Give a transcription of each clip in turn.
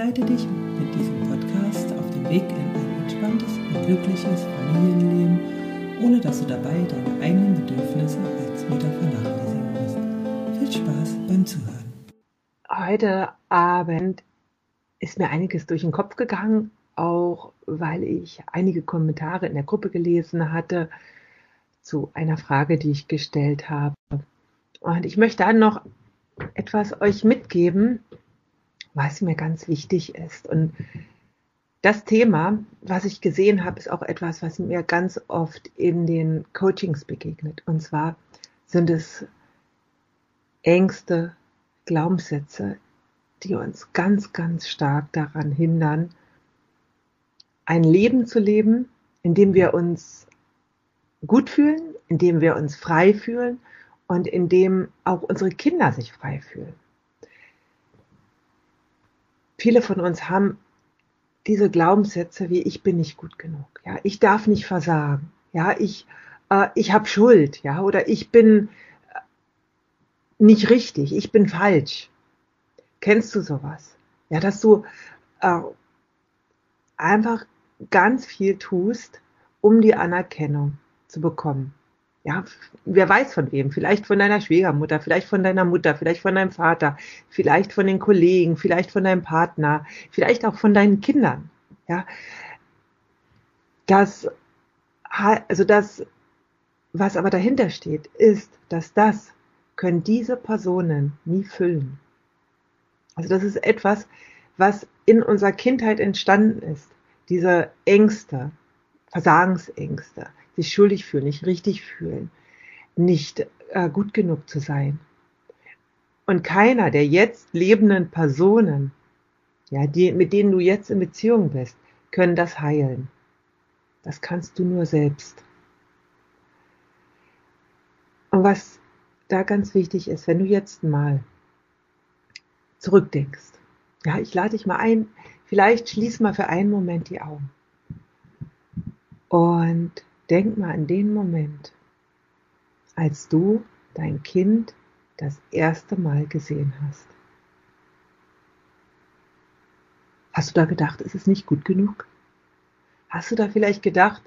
leite dich mit diesem Podcast auf den Weg in ein entspanntes und glückliches Familienleben, ohne dass du dabei deine eigenen Bedürfnisse als Mutter vernachlässigen musst. Viel Spaß beim Zuhören. Heute Abend ist mir einiges durch den Kopf gegangen, auch weil ich einige Kommentare in der Gruppe gelesen hatte zu einer Frage, die ich gestellt habe. Und ich möchte dann noch etwas euch mitgeben, was mir ganz wichtig ist. Und das Thema, was ich gesehen habe, ist auch etwas, was mir ganz oft in den Coachings begegnet. Und zwar sind es Ängste, Glaubenssätze, die uns ganz, ganz stark daran hindern, ein Leben zu leben, in dem wir uns gut fühlen, in dem wir uns frei fühlen und in dem auch unsere Kinder sich frei fühlen viele von uns haben diese Glaubenssätze wie ich bin nicht gut genug, ja, ich darf nicht versagen, ja, ich äh, ich habe Schuld, ja, oder ich bin äh, nicht richtig, ich bin falsch. Kennst du sowas? Ja, dass du äh, einfach ganz viel tust, um die Anerkennung zu bekommen ja, wer weiß von wem, vielleicht von deiner Schwiegermutter, vielleicht von deiner Mutter, vielleicht von deinem Vater, vielleicht von den Kollegen, vielleicht von deinem Partner, vielleicht auch von deinen Kindern, ja. Das, also das, was aber dahinter steht, ist, dass das können diese Personen nie füllen. Also das ist etwas, was in unserer Kindheit entstanden ist. Diese Ängste, Versagensängste, sich schuldig fühlen, nicht richtig fühlen, nicht äh, gut genug zu sein. Und keiner der jetzt lebenden Personen, ja, die, mit denen du jetzt in Beziehung bist, können das heilen. Das kannst du nur selbst. Und was da ganz wichtig ist, wenn du jetzt mal zurückdenkst, ja, ich lade dich mal ein, vielleicht schließ mal für einen Moment die Augen. Und Denk mal an den Moment, als du dein Kind das erste Mal gesehen hast. Hast du da gedacht, es ist nicht gut genug? Hast du da vielleicht gedacht,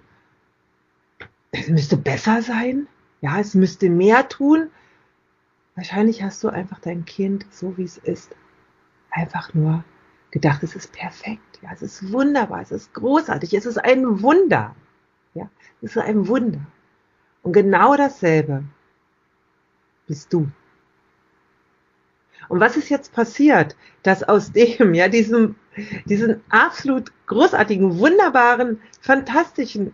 es müsste besser sein? Ja, es müsste mehr tun? Wahrscheinlich hast du einfach dein Kind, so wie es ist, einfach nur gedacht, es ist perfekt. Ja, es ist wunderbar, es ist großartig, es ist ein Wunder. Ja, das ist ein Wunder. Und genau dasselbe bist du. Und was ist jetzt passiert, dass aus dem, ja, diesem, diesen absolut großartigen, wunderbaren, fantastischen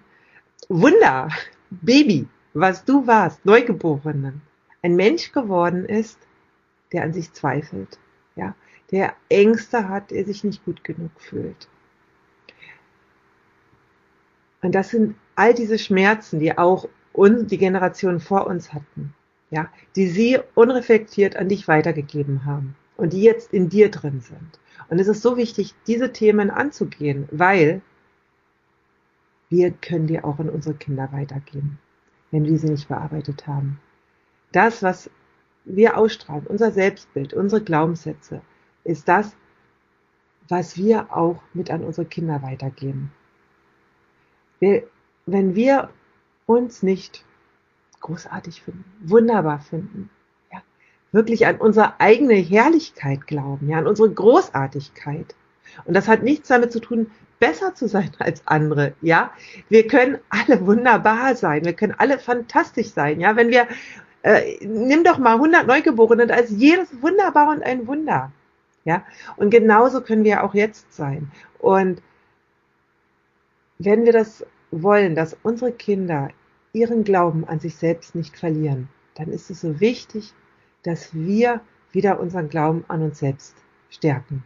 Wunder, Baby, was du warst, Neugeborenen, ein Mensch geworden ist, der an sich zweifelt, ja, der Ängste hat, der sich nicht gut genug fühlt. Und das sind all diese Schmerzen, die auch uns, die Generationen vor uns hatten, ja, die sie unreflektiert an dich weitergegeben haben und die jetzt in dir drin sind. Und es ist so wichtig, diese Themen anzugehen, weil wir können die auch an unsere Kinder weitergeben, wenn wir sie nicht bearbeitet haben. Das, was wir ausstrahlen, unser Selbstbild, unsere Glaubenssätze, ist das, was wir auch mit an unsere Kinder weitergeben. Wir wenn wir uns nicht großartig finden, wunderbar finden, ja, wirklich an unsere eigene Herrlichkeit glauben, ja, an unsere Großartigkeit. Und das hat nichts damit zu tun, besser zu sein als andere, ja. Wir können alle wunderbar sein, wir können alle fantastisch sein, ja. Wenn wir, äh, nimm doch mal 100 Neugeborene, da ist jedes wunderbar und ein Wunder, ja. Und genauso können wir auch jetzt sein. Und wenn wir das wollen, dass unsere Kinder ihren Glauben an sich selbst nicht verlieren, dann ist es so wichtig, dass wir wieder unseren Glauben an uns selbst stärken.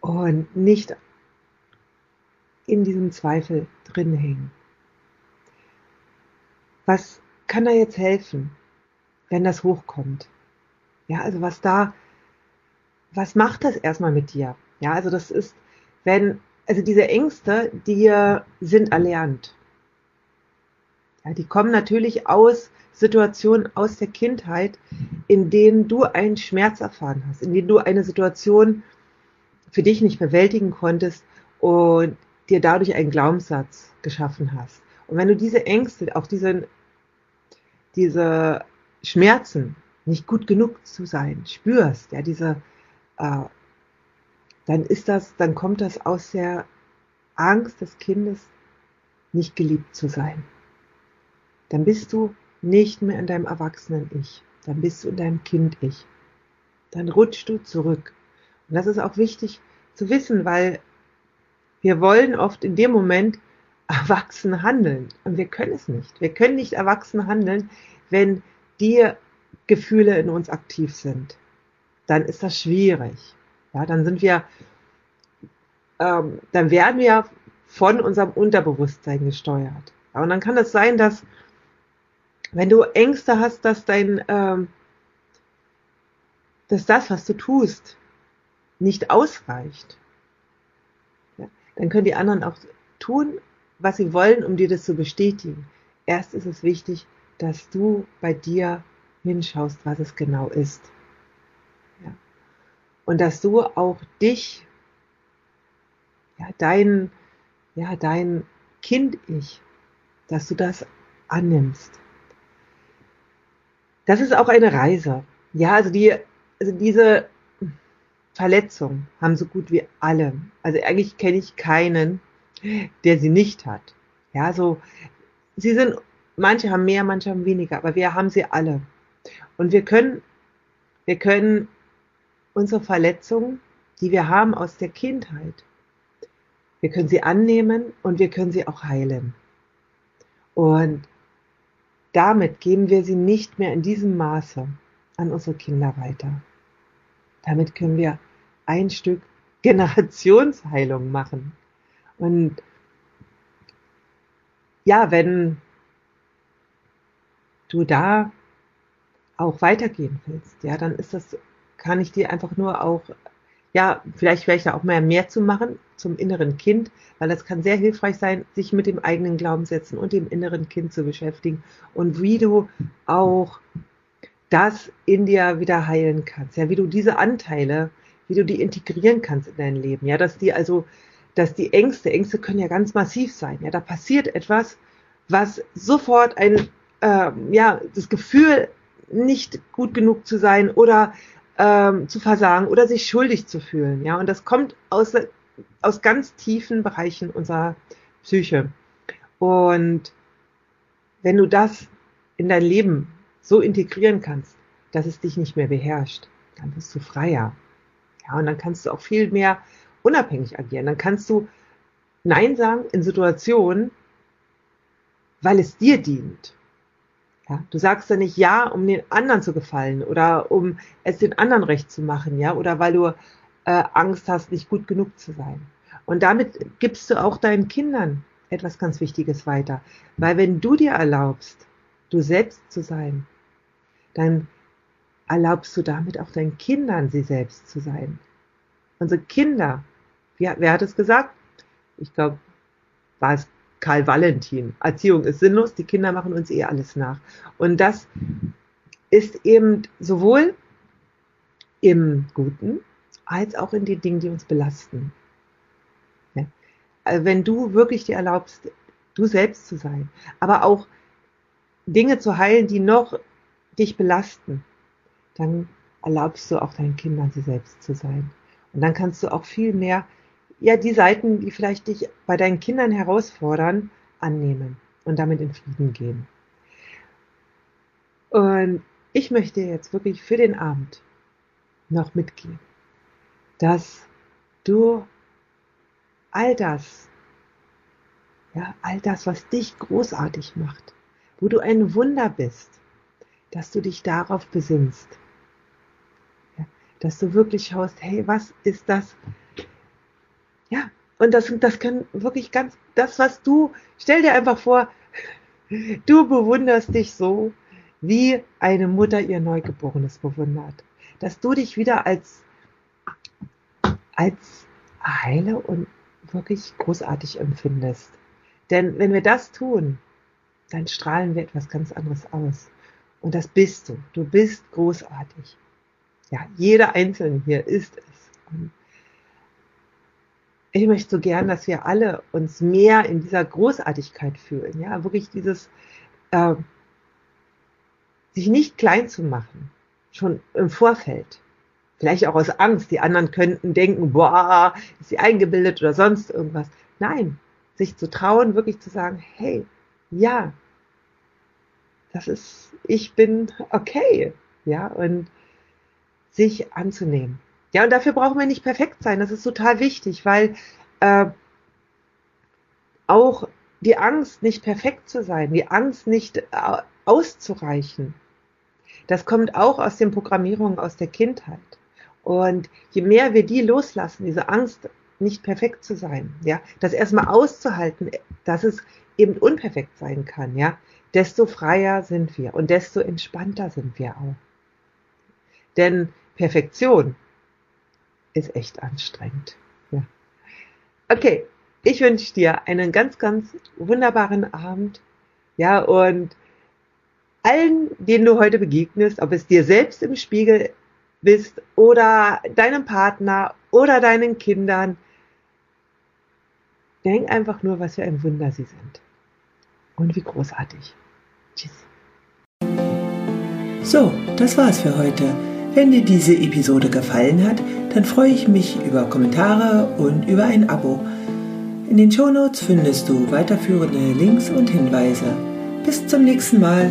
Und nicht in diesem Zweifel drin hängen. Was kann da jetzt helfen, wenn das hochkommt? Ja, also was da, was macht das erstmal mit dir? Ja, also das ist, wenn also diese Ängste, die sind erlernt. Ja, die kommen natürlich aus Situationen aus der Kindheit, in denen du einen Schmerz erfahren hast, in denen du eine Situation für dich nicht bewältigen konntest und dir dadurch einen Glaubenssatz geschaffen hast. Und wenn du diese Ängste, auch diese, diese Schmerzen, nicht gut genug zu sein, spürst, ja, diese, äh, dann ist das, dann kommt das aus der Angst des Kindes, nicht geliebt zu sein. Dann bist du nicht mehr in deinem Erwachsenen-Ich. Dann bist du in deinem Kind-Ich. Dann rutschst du zurück. Und das ist auch wichtig zu wissen, weil wir wollen oft in dem Moment erwachsen handeln. Und wir können es nicht. Wir können nicht erwachsen handeln, wenn die Gefühle in uns aktiv sind. Dann ist das schwierig. Ja, dann sind wir, ähm, dann werden wir von unserem Unterbewusstsein gesteuert. Ja, und dann kann es sein, dass wenn du Ängste hast, dass dein, ähm, dass das, was du tust, nicht ausreicht, ja, dann können die anderen auch tun, was sie wollen, um dir das zu bestätigen. Erst ist es wichtig, dass du bei dir hinschaust, was es genau ist. Und dass du auch dich, ja, dein, ja, dein Kind-Ich, dass du das annimmst. Das ist auch eine Reise. Ja, also die, also diese Verletzung haben so gut wie alle. Also eigentlich kenne ich keinen, der sie nicht hat. Ja, so, sie sind, manche haben mehr, manche haben weniger, aber wir haben sie alle. Und wir können, wir können unsere Verletzungen, die wir haben aus der Kindheit, wir können sie annehmen und wir können sie auch heilen. Und damit geben wir sie nicht mehr in diesem Maße an unsere Kinder weiter. Damit können wir ein Stück Generationsheilung machen. Und ja, wenn du da auch weitergehen willst, ja, dann ist das, kann ich dir einfach nur auch ja, vielleicht vielleicht auch mehr mehr zu machen zum inneren Kind, weil das kann sehr hilfreich sein, sich mit dem eigenen Glaubenssätzen und dem inneren Kind zu beschäftigen und wie du auch das in dir wieder heilen kannst, ja, wie du diese Anteile, wie du die integrieren kannst in dein Leben, ja, dass die also, dass die Ängste, Ängste können ja ganz massiv sein, ja, da passiert etwas, was sofort ein, äh, ja, das Gefühl nicht gut genug zu sein oder ähm, zu versagen oder sich schuldig zu fühlen. Ja, und das kommt aus, aus ganz tiefen Bereichen unserer Psyche. Und wenn du das in dein Leben so integrieren kannst, dass es dich nicht mehr beherrscht, dann bist du freier. Ja, und dann kannst du auch viel mehr unabhängig agieren. Dann kannst du Nein sagen in Situationen, weil es dir dient. Ja, du sagst ja nicht ja, um den anderen zu gefallen oder um es den anderen recht zu machen, ja, oder weil du äh, Angst hast, nicht gut genug zu sein. Und damit gibst du auch deinen Kindern etwas ganz Wichtiges weiter. Weil wenn du dir erlaubst, du selbst zu sein, dann erlaubst du damit auch deinen Kindern, sie selbst zu sein. Unsere Kinder, wer, wer hat es gesagt? Ich glaube, war es Karl Valentin. Erziehung ist sinnlos, die Kinder machen uns eh alles nach. Und das ist eben sowohl im Guten als auch in den Dingen, die uns belasten. Ja. Also wenn du wirklich dir erlaubst, du selbst zu sein, aber auch Dinge zu heilen, die noch dich belasten, dann erlaubst du auch deinen Kindern, sie selbst zu sein. Und dann kannst du auch viel mehr ja die Seiten, die vielleicht dich bei deinen Kindern herausfordern, annehmen und damit in Frieden gehen. Und ich möchte jetzt wirklich für den Abend noch mitgehen, dass du all das, ja, all das, was dich großartig macht, wo du ein Wunder bist, dass du dich darauf besinnst. Ja, dass du wirklich schaust, hey, was ist das, und das, das kann wirklich ganz, das, was du, stell dir einfach vor, du bewunderst dich so, wie eine Mutter ihr Neugeborenes bewundert. Dass du dich wieder als, als heile und wirklich großartig empfindest. Denn wenn wir das tun, dann strahlen wir etwas ganz anderes aus. Und das bist du. Du bist großartig. Ja, jeder Einzelne hier ist es. Und ich möchte so gern, dass wir alle uns mehr in dieser Großartigkeit fühlen. Ja, wirklich dieses, äh, sich nicht klein zu machen. Schon im Vorfeld. Vielleicht auch aus Angst. Die anderen könnten denken, boah, ist sie eingebildet oder sonst irgendwas. Nein, sich zu trauen, wirklich zu sagen, hey, ja, das ist, ich bin okay, ja, und sich anzunehmen. Ja, und dafür brauchen wir nicht perfekt sein. Das ist total wichtig, weil äh, auch die Angst, nicht perfekt zu sein, die Angst, nicht äh, auszureichen, das kommt auch aus den Programmierungen aus der Kindheit. Und je mehr wir die loslassen, diese Angst, nicht perfekt zu sein, ja, das erstmal auszuhalten, dass es eben unperfekt sein kann, ja, desto freier sind wir und desto entspannter sind wir auch. Denn Perfektion ist echt anstrengend. Ja. Okay, ich wünsche dir einen ganz, ganz wunderbaren Abend. Ja, und allen, denen du heute begegnest, ob es dir selbst im Spiegel bist oder deinem Partner oder deinen Kindern, denk einfach nur, was für ein Wunder sie sind. Und wie großartig. Tschüss. So, das war's für heute. Wenn dir diese Episode gefallen hat, dann freue ich mich über Kommentare und über ein Abo. In den Shownotes findest du weiterführende Links und Hinweise. Bis zum nächsten Mal.